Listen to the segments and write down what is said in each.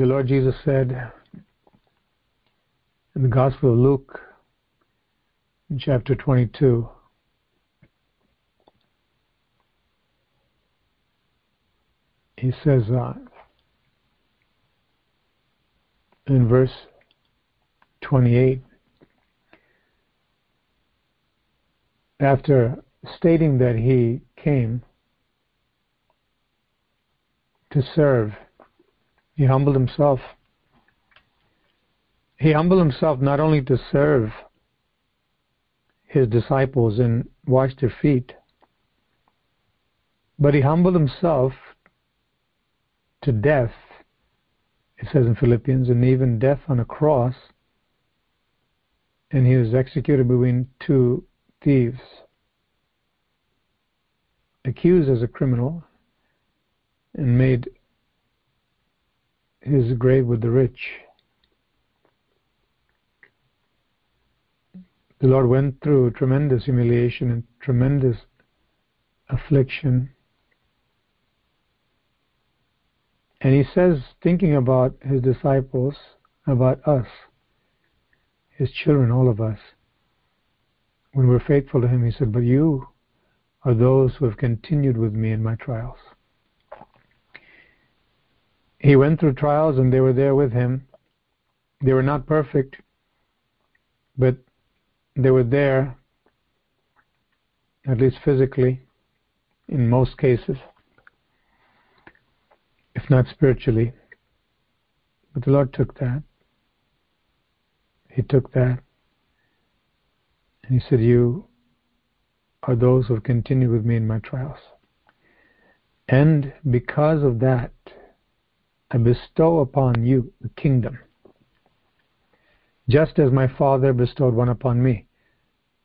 the Lord Jesus said in the Gospel of Luke, in chapter 22, he says uh, in verse 28, after stating that he came to serve, he humbled himself. He humbled himself not only to serve his disciples and wash their feet, but he humbled himself to death, it says in Philippians, and even death on a cross, and he was executed between two thieves, accused as a criminal, and made his grave with the rich. The Lord went through tremendous humiliation and tremendous affliction. And he says, thinking about his disciples, about us, his children, all of us, when we're faithful to him, he said, But you are those who have continued with me in my trials. He went through trials and they were there with him. They were not perfect, but they were there, at least physically, in most cases, if not spiritually. But the Lord took that. He took that. And He said, You are those who have continued with me in my trials. And because of that, I bestow upon you the kingdom, just as my Father bestowed one upon me,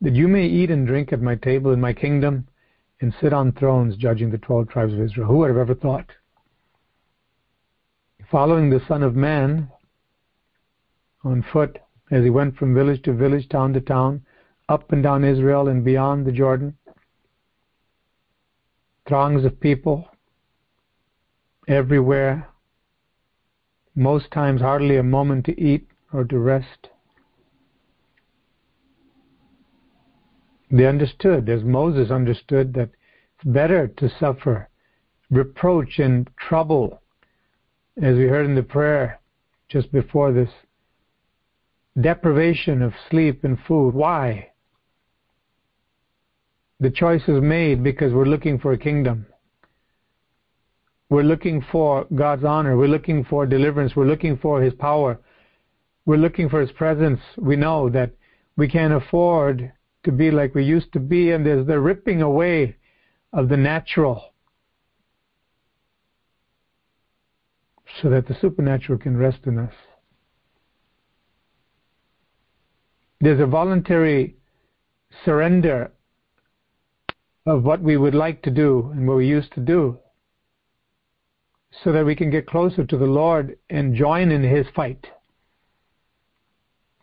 that you may eat and drink at my table in my kingdom and sit on thrones judging the twelve tribes of Israel. Who would have ever thought? Following the Son of Man on foot as he went from village to village, town to town, up and down Israel and beyond the Jordan, throngs of people everywhere most times hardly a moment to eat or to rest. They understood, as Moses understood, that it's better to suffer reproach and trouble, as we heard in the prayer just before this, deprivation of sleep and food. Why? The choice is made because we're looking for a kingdom. We're looking for God's honor. We're looking for deliverance. We're looking for His power. We're looking for His presence. We know that we can't afford to be like we used to be, and there's the ripping away of the natural so that the supernatural can rest in us. There's a voluntary surrender of what we would like to do and what we used to do so that we can get closer to the Lord and join in His fight.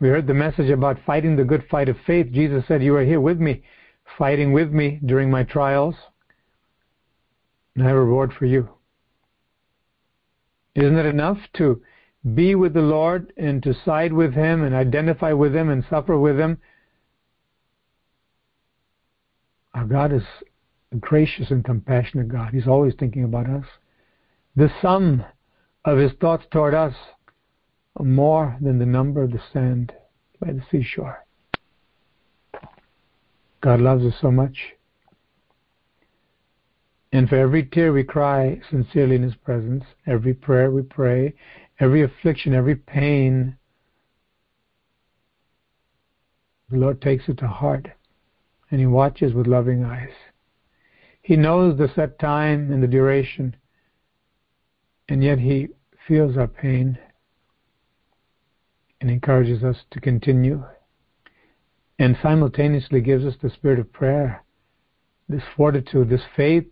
We heard the message about fighting the good fight of faith. Jesus said, You are here with me, fighting with me during my trials, and I have a reward for you. Isn't it enough to be with the Lord and to side with Him and identify with Him and suffer with Him? Our God is a gracious and compassionate God. He's always thinking about us the sum of his thoughts toward us are more than the number of the sand by the seashore. God loves us so much. And for every tear we cry sincerely in His presence, every prayer we pray, every affliction, every pain, the Lord takes it to heart and He watches with loving eyes. He knows the set time and the duration and yet He feels our pain and encourages us to continue, and simultaneously gives us the spirit of prayer, this fortitude, this faith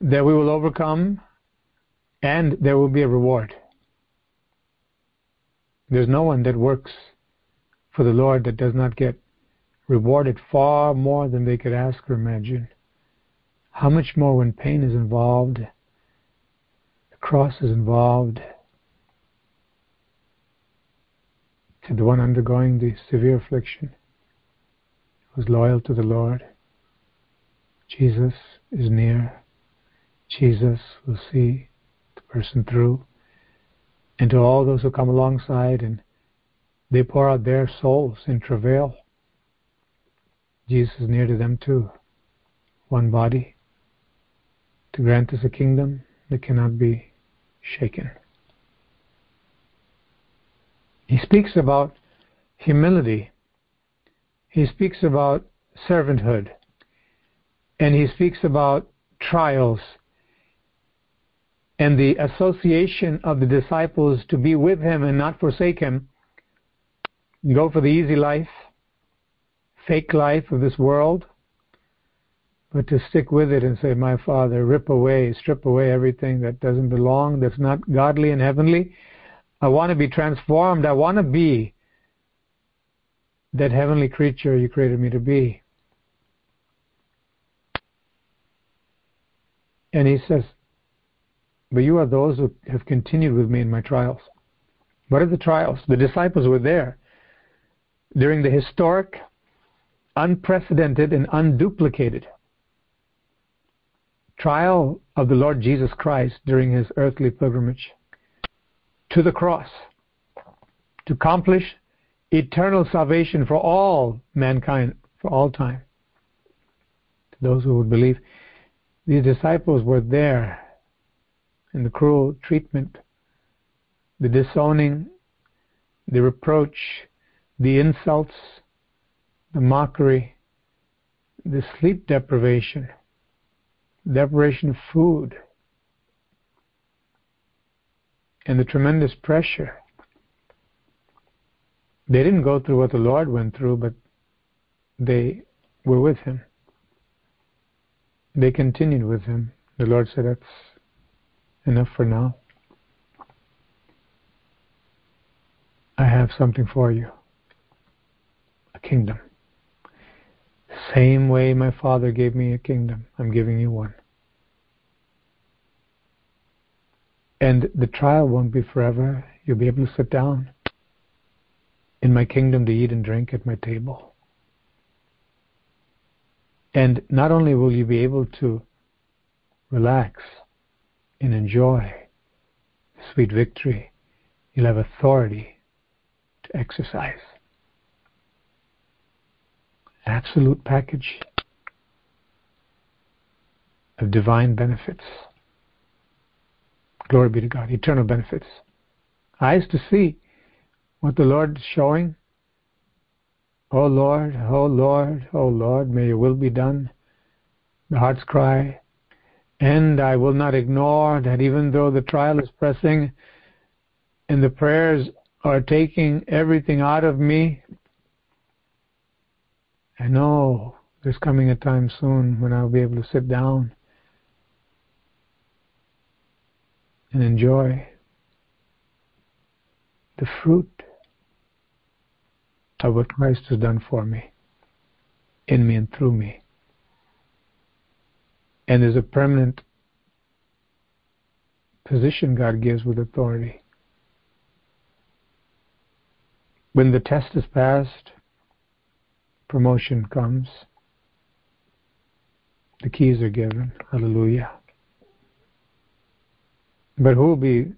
that we will overcome and there will be a reward. There's no one that works for the Lord that does not get rewarded far more than they could ask or imagine. How much more when pain is involved cross is involved, to the one undergoing the severe affliction was loyal to the Lord. Jesus is near. Jesus will see the person through. And to all those who come alongside and they pour out their souls in travail, Jesus is near to them too. One body to grant us a kingdom that cannot be shaken. He speaks about humility. He speaks about servanthood. And he speaks about trials and the association of the disciples to be with him and not forsake him, go for the easy life, fake life of this world, but to stick with it and say, My Father, rip away, strip away everything that doesn't belong, that's not godly and heavenly. I want to be transformed. I want to be that heavenly creature you created me to be. And he says, But you are those who have continued with me in my trials. What are the trials? The disciples were there during the historic, unprecedented, and unduplicated trial of the Lord Jesus Christ during his earthly pilgrimage to the cross to accomplish eternal salvation for all mankind for all time. To those who would believe, these disciples were there in the cruel treatment, the disowning, the reproach, the insults, the mockery, the sleep deprivation, deprivation of food, and the tremendous pressure. They didn't go through what the Lord went through, but they were with Him. They continued with Him. The Lord said, That's enough for now. I have something for you a kingdom. Same way my Father gave me a kingdom, I'm giving you one. And the trial won't be forever. You'll be able to sit down in my kingdom to eat and drink at my table. And not only will you be able to relax and enjoy sweet victory, you'll have authority to exercise. Absolute package of divine benefits. Glory be to God. Eternal benefits. Eyes to see what the Lord is showing. Oh Lord, oh Lord, oh Lord, may your will be done. The heart's cry. And I will not ignore that even though the trial is pressing and the prayers are taking everything out of me, I know there's coming a time soon when I'll be able to sit down and enjoy the fruit of what Christ has done for me, in me and through me. And there's a permanent position God gives with authority. When the test is passed, promotion comes. The keys are given. Hallelujah. But who will be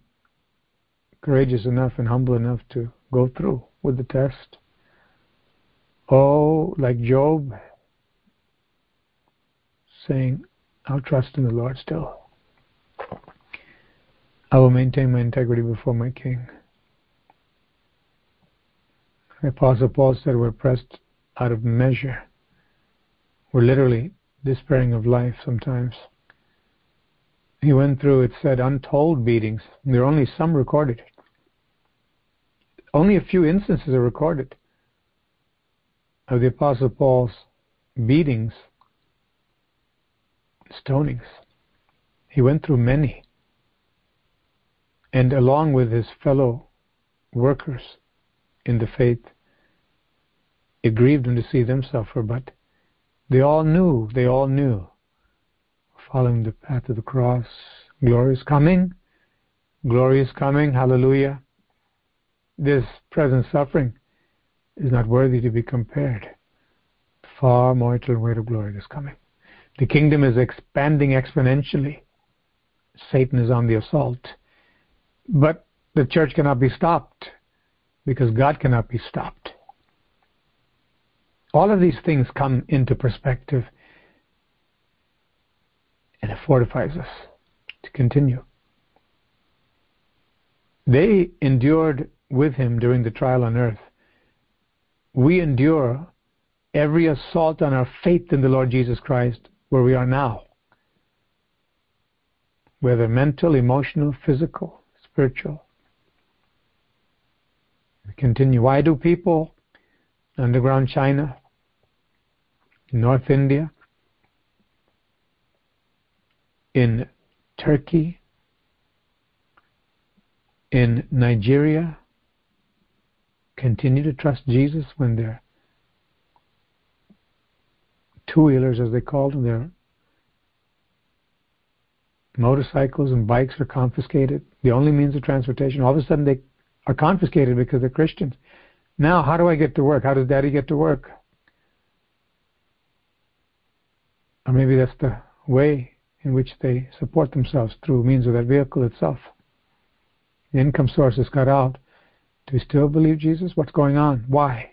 courageous enough and humble enough to go through with the test? Oh, like Job, saying, I'll trust in the Lord still. I will maintain my integrity before my King. The Apostle Paul said we're pressed out of measure. We're literally despairing of life sometimes. He went through, it said, untold beatings. There are only some recorded. Only a few instances are recorded of the Apostle Paul's beatings, stonings. He went through many. And along with his fellow workers in the faith, it grieved him to see them suffer, but they all knew, they all knew following the path of the cross. Glory is coming. Glory is coming. Hallelujah. This present suffering is not worthy to be compared. Far more eternal weight of glory is coming. The kingdom is expanding exponentially. Satan is on the assault. But the church cannot be stopped because God cannot be stopped. All of these things come into perspective and it fortifies us to continue. They endured with him during the trial on earth. We endure every assault on our faith in the Lord Jesus Christ where we are now, whether mental, emotional, physical, spiritual. We continue. Why do people underground China, North India, in Turkey, in Nigeria, continue to trust Jesus when they're two wheelers, as they called them, their motorcycles and bikes are confiscated, the only means of transportation. All of a sudden, they are confiscated because they're Christians. Now, how do I get to work? How does daddy get to work? Or maybe that's the way in which they support themselves through means of that vehicle itself. The income source is cut out. Do we still believe Jesus? What's going on? Why?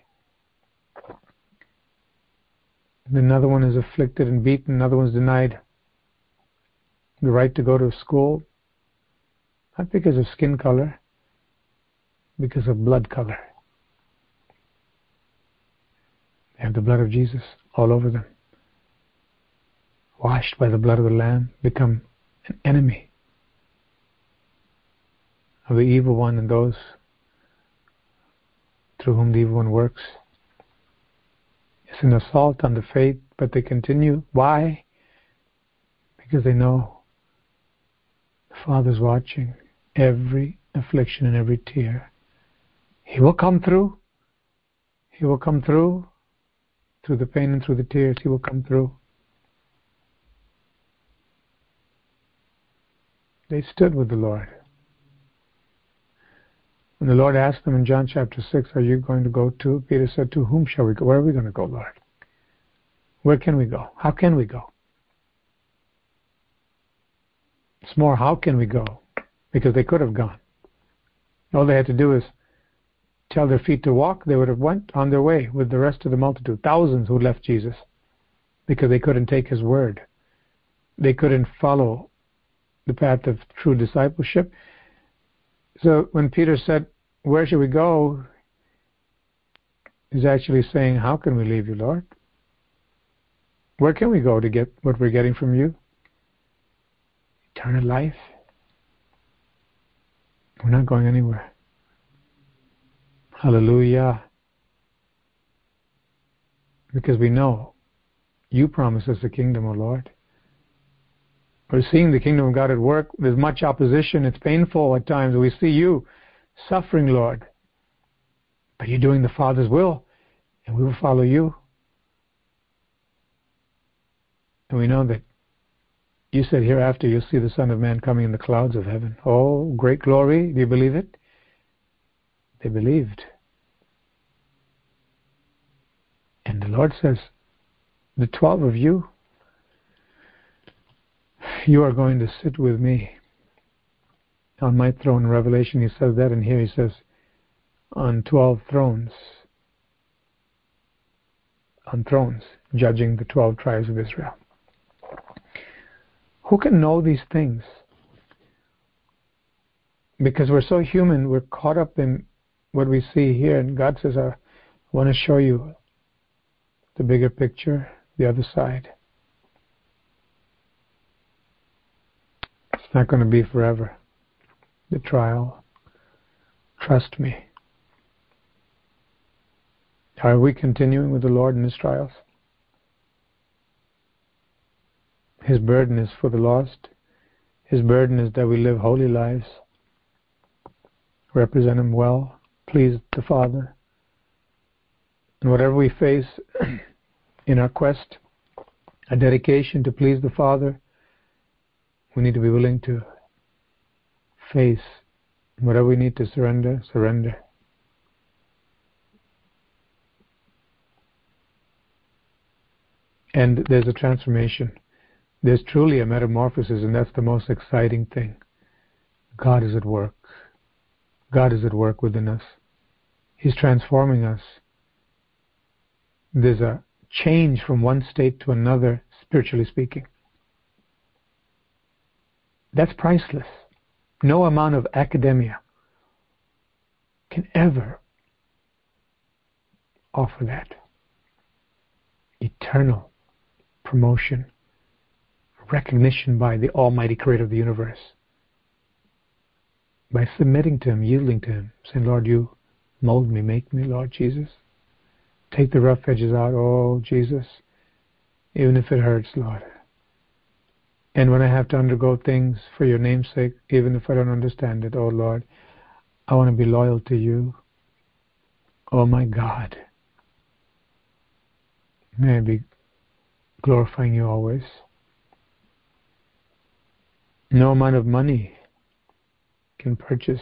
And another one is afflicted and beaten, another one's denied the right to go to school, not because of skin color, because of blood color. They have the blood of Jesus all over them. Washed by the blood of the Lamb, become an enemy of the evil one and those through whom the evil one works. It's an assault on the faith, but they continue. Why? Because they know the Father's watching every affliction and every tear. He will come through. He will come through. Through the pain and through the tears, He will come through. They stood with the Lord. When the Lord asked them in John chapter 6, Are you going to go to? Peter said, To whom shall we go? Where are we going too go, Lord? Where can we go? How can we go? It's more, how can we go? Because they could have gone. All they had to do is tell their feet to walk. They would have went on their way with the rest of the multitude. Thousands who left Jesus because they couldn't take his word. They couldn't follow the path of true discipleship. So when Peter said, Where should we go? He's actually saying, How can we leave you, Lord? Where can we go to get what we're getting from you? Eternal life. We're not going anywhere. Hallelujah. Because we know you promise us the kingdom, O Lord. We're seeing the kingdom of God at work. There's much opposition. It's painful at times. We see you suffering, Lord. But you're doing the Father's will, and we will follow you. And we know that you said hereafter you'll see the Son of Man coming in the clouds of heaven. Oh, great glory. Do you believe it? They believed. And the Lord says, the twelve of you you are going to sit with me on my throne. In Revelation, he says that, and here he says, on 12 thrones. On thrones, judging the 12 tribes of Israel. Who can know these things? Because we're so human, we're caught up in what we see here, and God says, I want to show you the bigger picture, the other side. Not going to be forever. The trial. Trust me. Are we continuing with the Lord in His trials? His burden is for the lost. His burden is that we live holy lives, represent Him well, please the Father. And whatever we face in our quest, a dedication to please the Father, we need to be willing to face whatever we need to surrender, surrender. And there's a transformation. There's truly a metamorphosis, and that's the most exciting thing. God is at work. God is at work within us. He's transforming us. There's a change from one state to another, spiritually speaking. That's priceless. No amount of academia can ever offer that. Eternal promotion, recognition by the Almighty Creator of the universe. By submitting to Him, yielding to Him, saying, Lord, you mold me, make me, Lord Jesus. Take the rough edges out, oh Jesus, even if it hurts, Lord. And when I have to undergo things for your name's sake, even if I don't understand it, oh Lord, I want to be loyal to you. Oh my God. May I be glorifying you always. No amount of money can purchase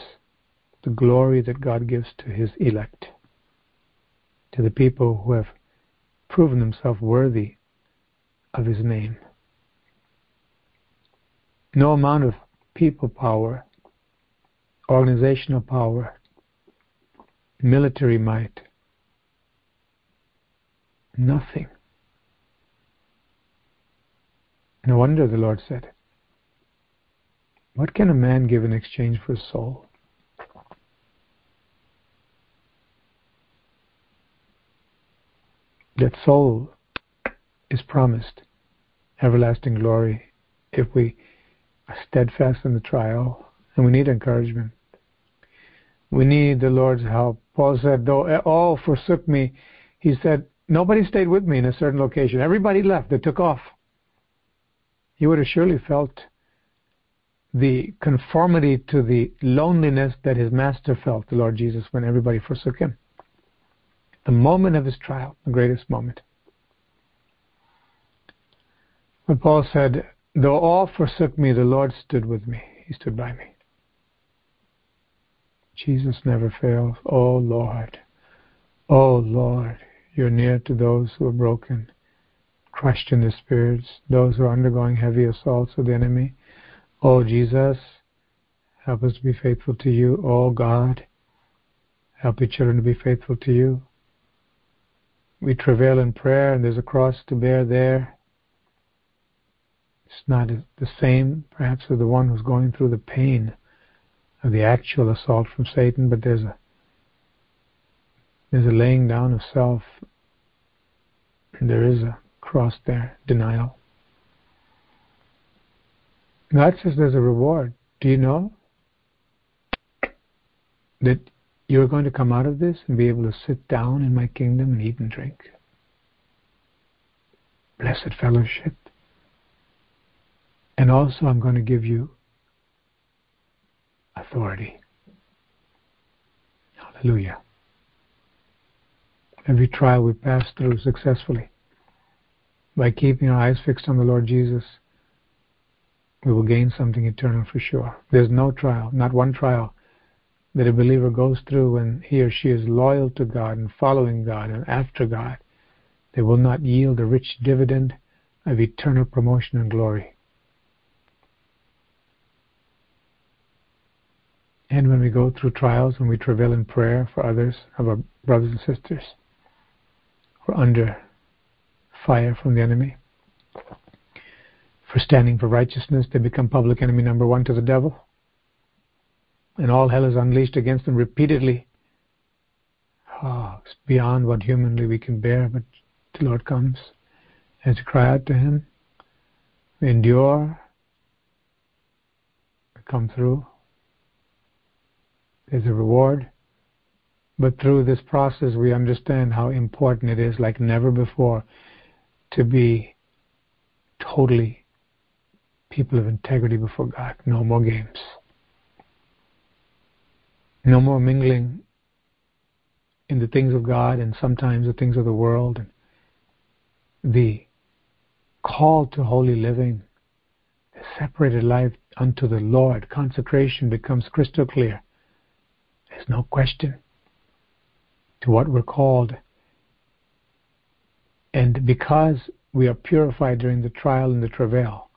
the glory that God gives to his elect, to the people who have proven themselves worthy of his name. No amount of people power, organizational power, military might, nothing. No wonder the Lord said, What can a man give in exchange for his soul? That soul is promised everlasting glory if we steadfast in the trial, and we need encouragement. We need the Lord's help. Paul said, Though all forsook me, he said, Nobody stayed with me in a certain location. Everybody left. They took off. He would have surely felt the conformity to the loneliness that his master felt, the Lord Jesus, when everybody forsook him. The moment of his trial, the greatest moment. But Paul said, Though all forsook me, the Lord stood with me. He stood by me. Jesus never fails. Oh Lord. Oh Lord. You're near to those who are broken, crushed in their spirits, those who are undergoing heavy assaults of the enemy. Oh Jesus, help us to be faithful to you. Oh God, help your children to be faithful to you. We travail in prayer, and there's a cross to bear there. It's not the same, perhaps, as the one who's going through the pain of the actual assault from Satan, but there's a there's a laying down of self. And there is a cross there, denial. God says there's a reward. Do you know that you're going to come out of this and be able to sit down in my kingdom and eat and drink? Blessed fellowship. And also, I'm going to give you authority. Hallelujah. Every trial we pass through successfully, by keeping our eyes fixed on the Lord Jesus, we will gain something eternal for sure. There's no trial, not one trial, that a believer goes through when he or she is loyal to God and following God and after God. They will not yield a rich dividend of eternal promotion and glory. And when we go through trials, when we travail in prayer for others, of our brothers and sisters, were under fire from the enemy. For standing for righteousness, they become public enemy number one to the devil. And all hell is unleashed against them repeatedly. Oh, it's beyond what humanly we can bear, but the Lord comes and to cry out to Him. We endure, we come through. There's a reward. But through this process, we understand how important it is, like never before, to be totally people of integrity before God. No more games. No more mingling in the things of God and sometimes the things of the world. The call to holy living, the separated life unto the Lord, consecration becomes crystal clear. There's no question to what we're called. And because we are purified during the trial and the travail.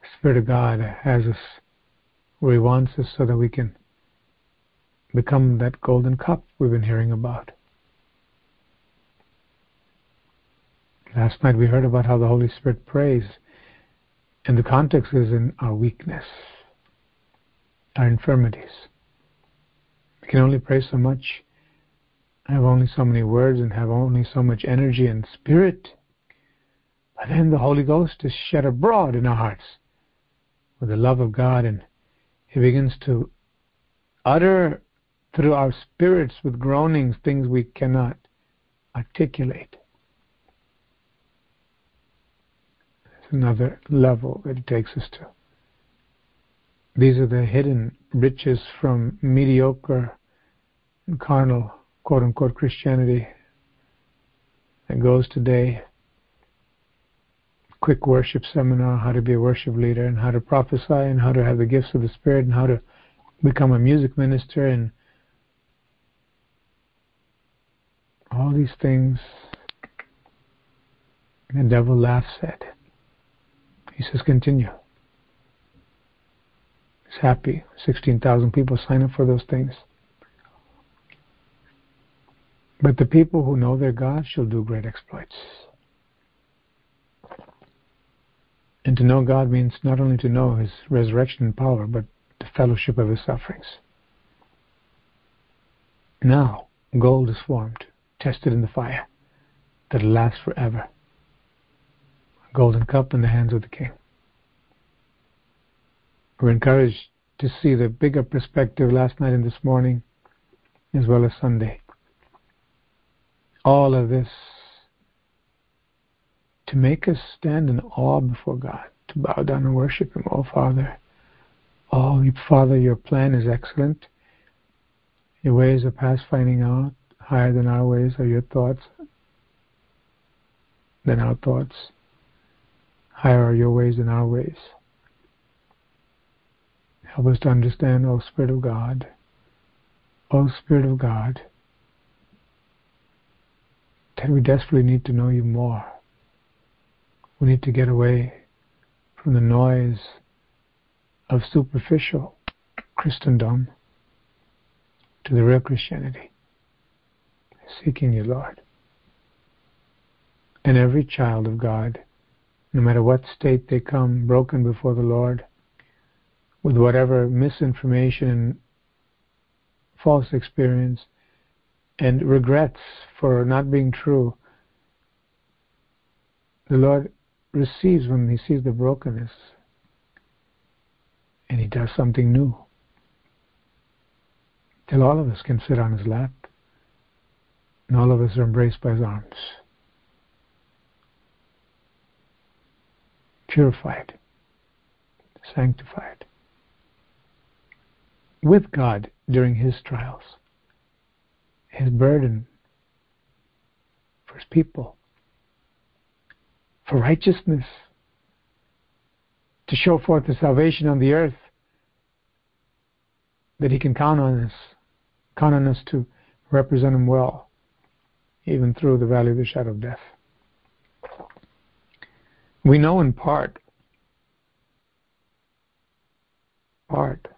The Spirit of God has us where He wants us so that we can become that golden cup we've been hearing about. Last night we heard about how the Holy Spirit prays, and the context is in our weakness, our infirmities. We can only pray so much, I have only so many words, and have only so much energy and spirit. But then the Holy Ghost is shed abroad in our hearts with the love of God, and He begins to utter through our spirits with groanings things we cannot articulate. It's another level that it takes us to. These are the hidden riches from mediocre carnal, quote unquote, Christianity that goes today quick worship seminar, how to be a worship leader, and how to prophesy, and how to have the gifts of the Spirit, and how to become a music minister, and all these things. The devil laughs at. He says, continue. He's happy. 16,000 people sign up for those things. But the people who know their God shall do great exploits. And to know God means not only to know His resurrection and power, but the fellowship of His sufferings. Now, gold is formed, tested in the fire, that lasts forever. A golden cup in the hands of the King. We're encouraged to see the bigger perspective last night and this morning, as well as Sunday. All of this to make us stand in awe before God, to bow down and worship Him. Oh, Father, oh, Father, your plan is excellent. Your ways are past finding out. Higher than our ways are your thoughts than our thoughts. Higher are your ways than our ways. Help us to understand, O Spirit of God, O Spirit of God, that we desperately need to know you more. We need to get away from the noise of superficial Christendom to the real Christianity, seeking you, Lord. And every child of God, no matter what state they come, broken before the Lord, with whatever misinformation and false experience and regrets for not being true, the Lord receives when he sees the brokenness and he does something new. Till all of us can sit on his lap and all of us are embraced by his arms. Purified, sanctified, with God during his trials, his burden for his people for righteousness, to show forth the salvation on the earth, that He can count on us, count on us to represent Him well, even through the valley of the shadow of death. We know in part, part,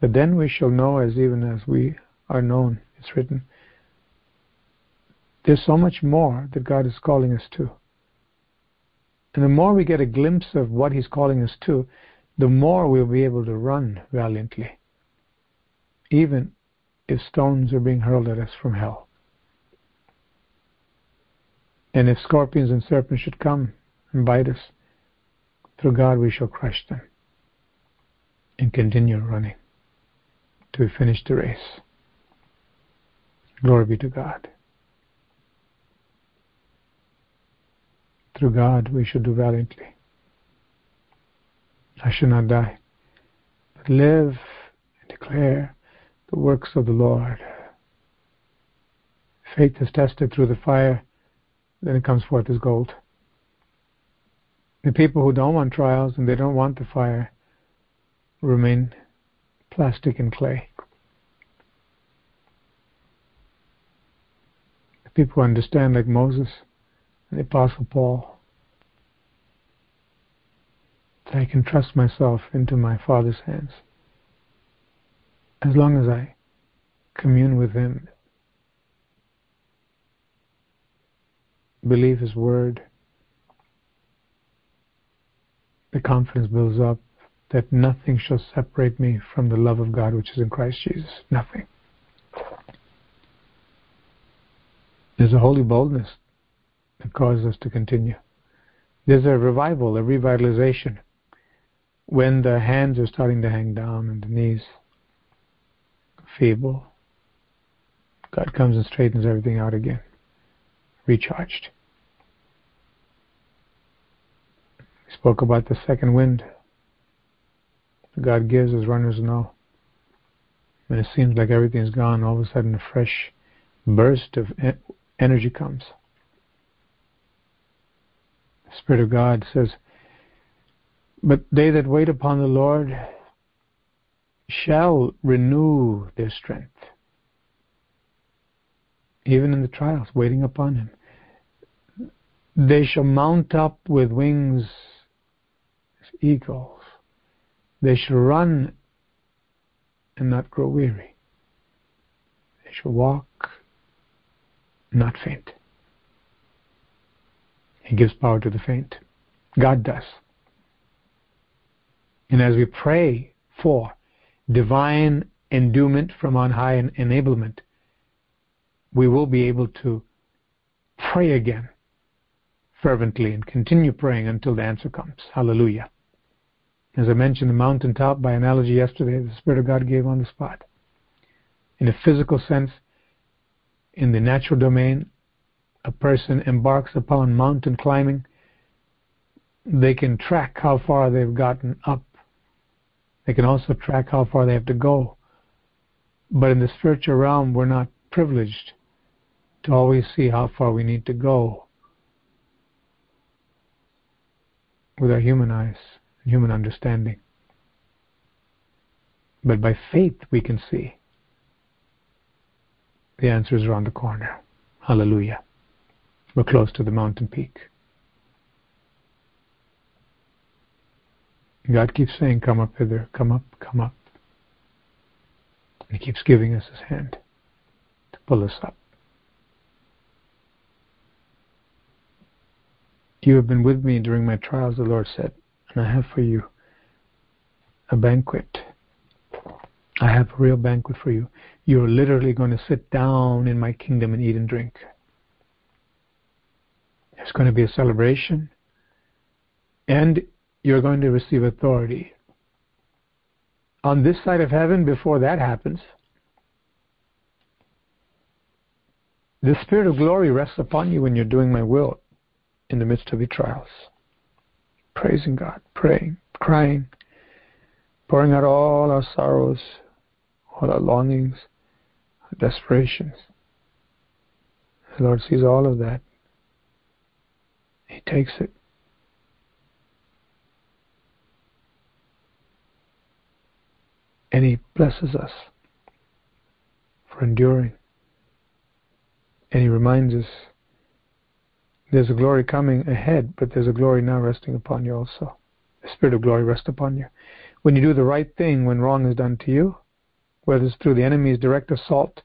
but then we shall know as even as we are known, it's written. There's so much more that God is calling us to. And the more we get a glimpse of what He's calling us to, the more we'll be able to run valiantly, even if stones are being hurled at us from hell. And if scorpions and serpents should come and bite us, through God we shall crush them and continue running till we finish the race. Glory be to God. Through God we should do valiantly. I should not die, but live and declare the works of the Lord. Faith is tested through the fire, then it comes forth as gold. The people who don't want trials and they don't want the fire remain plastic and clay. The people understand, like Moses, and the Apostle Paul that I can trust myself into my Father's hands as long as I commune with Him, believe His Word, the confidence builds up that nothing shall separate me from the love of God which is in Christ Jesus. Nothing. There's a holy boldness that causes us to continue. There's a revival, a revitalization when the hands are starting to hang down and the knees feeble. God comes and straightens everything out again, recharged. We spoke about the second wind. God gives as runners know. When it seems like everything's gone, all of a sudden a fresh burst of energy comes. The Spirit of God says, But they that wait upon the Lord shall renew their strength. Even in the trials, waiting upon Him. They shall mount up with wings as eagles. They shall run and not grow weary. They shall walk not faint. He gives power to the faint. God does. And as we pray for divine endowment from on high and enablement, we will be able to pray again fervently and continue praying until the answer comes. Hallelujah. As I mentioned, the mountaintop by analogy yesterday, the Spirit of God gave on the spot. In a physical sense, in the natural domain, a person embarks upon mountain climbing, they can track how far they've gotten up. They can also track how far they have to go. But in the spiritual realm, we're not privileged to always see how far we need to go with our human eyes and human understanding. But by faith, we can see the answer is around the corner. Hallelujah. We're close to the mountain peak. God keeps saying, Come up hither, come up, come up. And He keeps giving us His hand to pull us up. You have been with me during my trials, the Lord said, and I have for you a banquet. I have a real banquet for you. You're literally going to sit down in my kingdom and eat and drink. There's going to be a celebration, and you're going to receive authority. On this side of heaven, before that happens, the Spirit of glory rests upon you when you're doing my will in the midst of your trials. Praising God, praying, crying, pouring out all our sorrows, all our longings, our desperations. The Lord sees all of that. He takes it. And He blesses us for enduring. And He reminds us there's a glory coming ahead, but there's a glory now resting upon you also. The Spirit of glory rests upon you. When you do the right thing when wrong is done to you, whether it's through the enemy's direct assault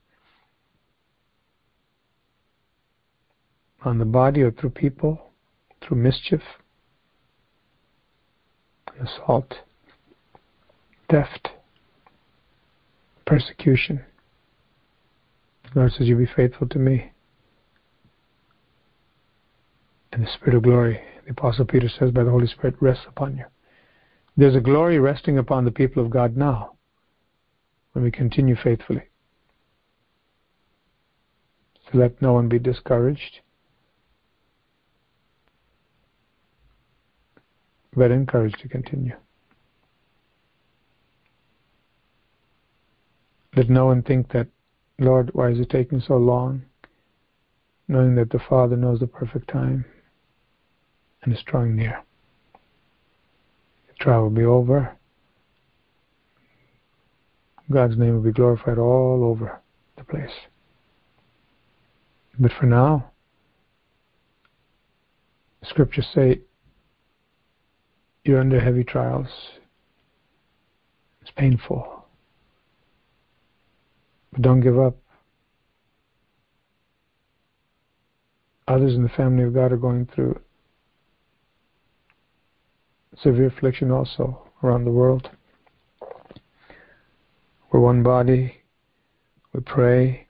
on the body or through people, through mischief, assault, theft, persecution. The Lord says, You be faithful to me. And the Spirit of glory, the Apostle Peter says, by the Holy Spirit, rests upon you. There's a glory resting upon the people of God now when we continue faithfully. So let no one be discouraged, but encouraged to continue. Let no one think that, Lord, why is it taking so long? Knowing that the Father knows the perfect time and is drawing near. The trial will be over God's name will be glorified all over the place. But for now, Scriptures say you're under heavy trials. It's painful. But don't give up. Others in the family of God are going through severe affliction also around the world. We're one body. We pray.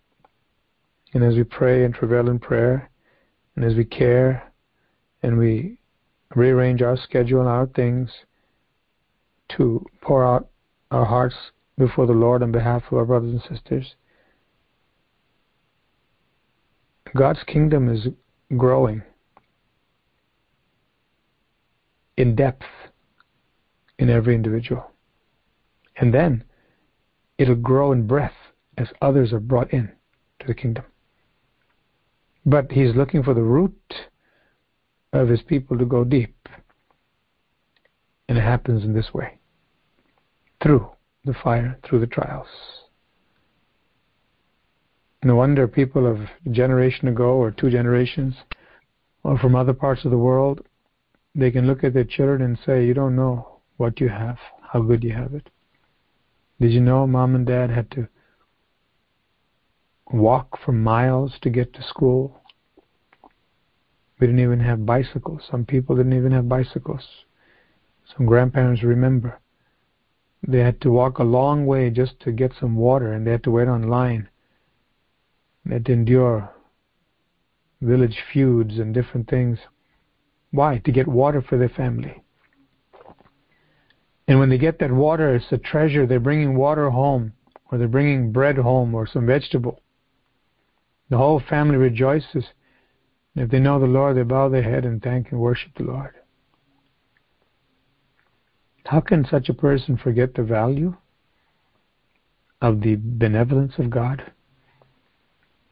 And as we pray and travail in prayer, and as we care and we rearrange our schedule and our things to pour out our hearts before the Lord on behalf of our brothers and sisters, God's kingdom is growing in depth in every individual. And then it'll grow in breadth as others are brought in to the kingdom. But he's looking for the root of his people to go deep. And it happens in this way through the fire, through the trials. No wonder people of a generation ago or two generations or from other parts of the world, they can look at their children and say, You don't know what you have, how good you have it. Did you know mom and dad had to walk for miles to get to school? We didn't even have bicycles. Some people didn't even have bicycles. Some grandparents remember. They had to walk a long way just to get some water and they had to wait on line that endure village feuds and different things. Why? To get water for their family. And when they get that water, it's a treasure. They're bringing water home, or they're bringing bread home, or some vegetable. The whole family rejoices. And if they know the Lord, they bow their head and thank and worship the Lord. How can such a person forget the value of the benevolence of God?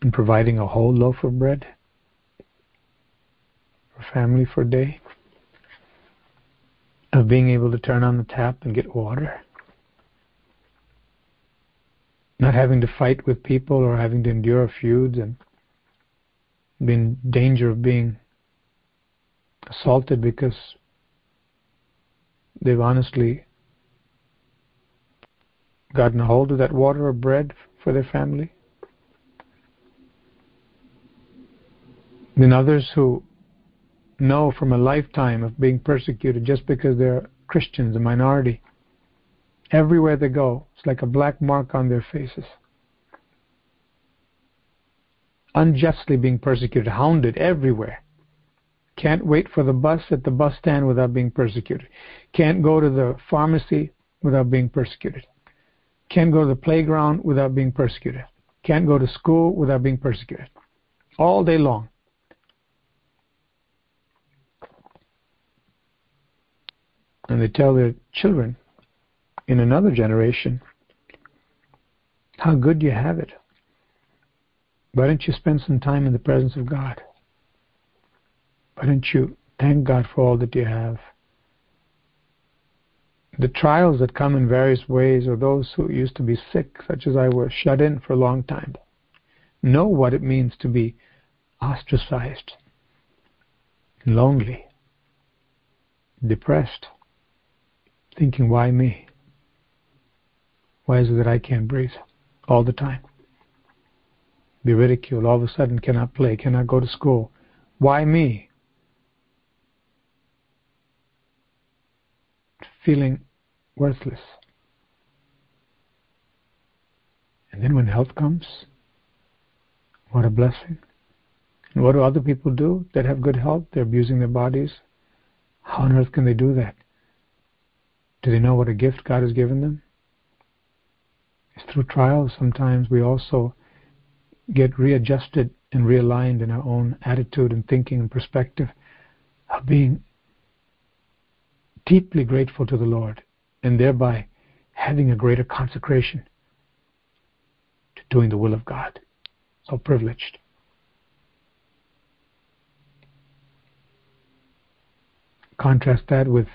in providing a whole loaf of bread for family for a day, of being able to turn on the tap and get water, not having to fight with people or having to endure feuds and be in danger of being assaulted because they've honestly gotten a hold of that water or bread for their family. than others who know from a lifetime of being persecuted just because they're Christians, a minority. Everywhere they go, it's like a black mark on their faces. Unjustly being persecuted, hounded everywhere. Can't wait for the bus at the bus stand without being persecuted. Can't go to the pharmacy without being persecuted. Can't go to the playground without being persecuted. Can't go to school without being persecuted. All day long. And they tell their children in another generation how good you have it. Why don't you spend some time in the presence of God? Why don't you thank God for all that you have? The trials that come in various ways, or those who used to be sick, such as I was, shut in for a long time, know what it means to be ostracized, lonely, depressed thinking, why me? Why is it that I can't breathe all the time? Be ridiculed, all of a sudden cannot play, cannot go to school. Why me? Feeling worthless. And then when health comes, what a blessing. And what do other people do that have good health? They're abusing their bodies. How on earth can they do that? Do they know what a gift God has given them? It's through trials sometimes we also get readjusted and realigned in our own attitude and thinking and perspective of being deeply grateful to the Lord and thereby having a greater consecration to doing the will of God. So privileged. Contrast that with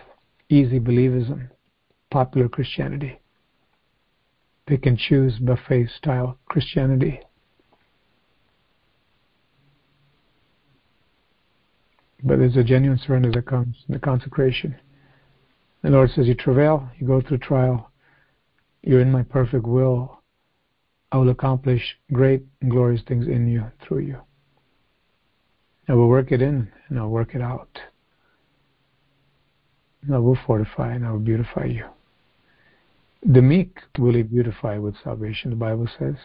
easy believism, popular Christianity. Pick and choose buffet style Christianity. But there's a genuine surrender that comes in the consecration. The Lord says, You travail, you go through trial, you're in my perfect will. I will accomplish great and glorious things in you, through you. I will work it in and I'll work it out. And I will fortify and I will beautify you. The meek will he beautify with salvation, the Bible says.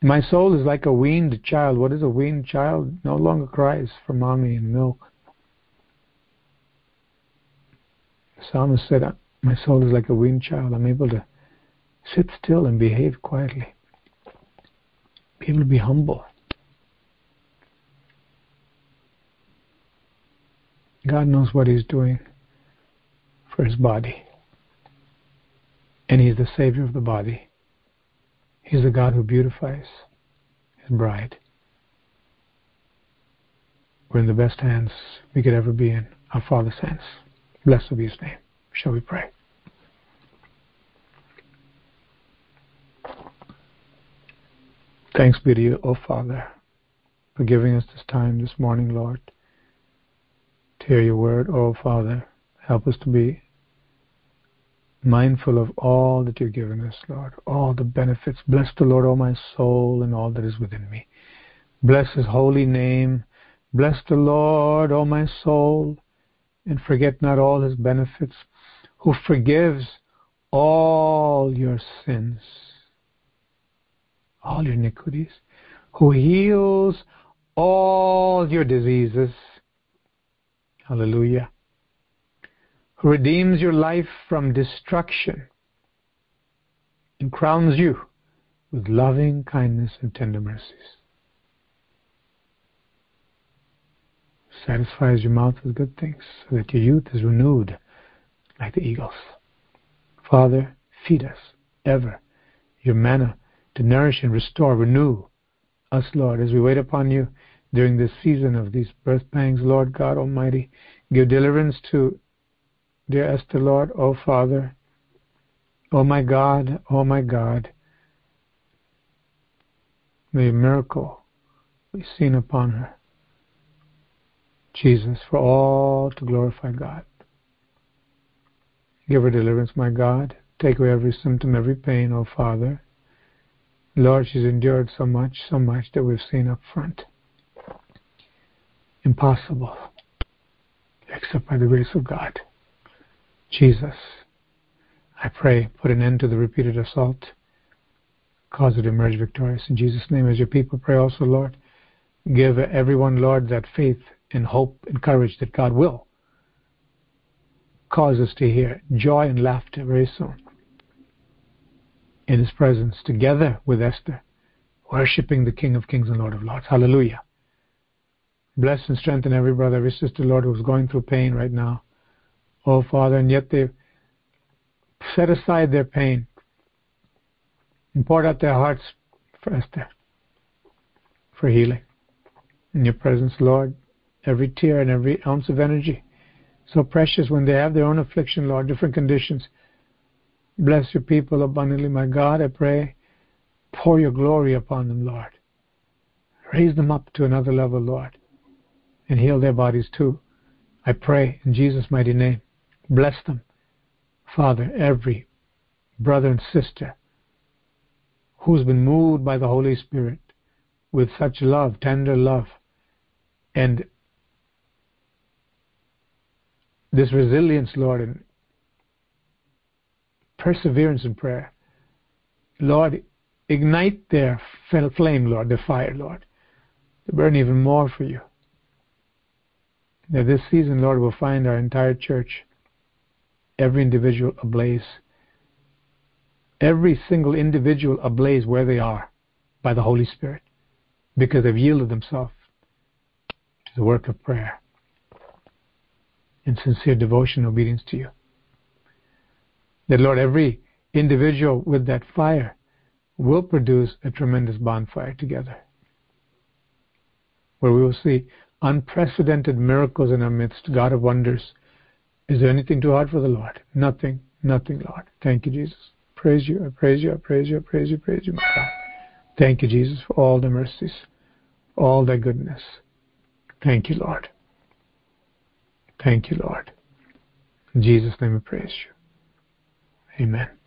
My soul is like a weaned child. What is a weaned child? No longer cries for mommy and milk. The psalmist said, uh, My soul is like a weaned child. I'm able to sit still and behave quietly. Be able to be humble. God knows what He's doing for His body. And He's the Savior of the body. He's the God who beautifies His bride. We're in the best hands we could ever be in, our Father's hands. Blessed be His name. Shall we pray? Thanks be to you, O Father, for giving us this time this morning, Lord, to hear your word. O Father, help us to be mindful of all that you're giving us, Lord, all the benefits. Bless the Lord, O my soul, and all that is within me. Bless his holy name. Bless the Lord, O my soul, and forget not all his benefits, who forgives all your sins, all your iniquities, who heals all your diseases. Hallelujah who redeems your life from destruction and crowns you with loving kindness and tender mercies. Satisfies your mouth with good things so that your youth is renewed like the eagles. Father, feed us ever your manna to nourish and restore, renew us, Lord, as we wait upon you during this season of these birth pangs, Lord God Almighty. Give deliverance to Dear Esther, Lord, O Father, O my God, O my God, may a miracle be seen upon her. Jesus, for all to glorify God. Give her deliverance, my God. Take away every symptom, every pain, O Father. Lord, she's endured so much, so much that we've seen up front. Impossible, except by the grace of God. Jesus, I pray, put an end to the repeated assault. Cause it to emerge victorious. In Jesus' name, as your people pray also, Lord, give everyone, Lord, that faith and hope and courage that God will cause us to hear joy and laughter very soon in His presence, together with Esther, worshiping the King of Kings and Lord of Lords. Hallelujah. Bless and strengthen every brother, every sister, Lord, who's going through pain right now oh Father, and yet they've set aside their pain and poured out their hearts for for healing. In your presence, Lord, every tear and every ounce of energy, so precious when they have their own affliction, Lord, different conditions. Bless your people abundantly, my God, I pray. Pour your glory upon them, Lord. Raise them up to another level, Lord, and heal their bodies too. I pray in Jesus' mighty name. Bless them. Father, every brother and sister who's been moved by the Holy Spirit with such love, tender love, and this resilience, Lord, and perseverance in prayer. Lord, ignite their flame, Lord, their fire, Lord, to burn even more for you. That this season, Lord, will find our entire church every individual ablaze. Every single individual ablaze where they are by the Holy Spirit because they've yielded themselves to the work of prayer and sincere devotion and obedience to you. That, Lord, every individual with that fire will produce a tremendous bonfire together where we will see unprecedented miracles in our midst, God of wonders, is there anything too hard for the Lord? Nothing, nothing, Lord. Thank you, Jesus. Praise you, I praise you, I praise you, I praise you, praise you, my God. Thank you, Jesus, for all the mercies, all the goodness. Thank you, Lord. Thank you, Lord. In Jesus' name we praise you. Amen.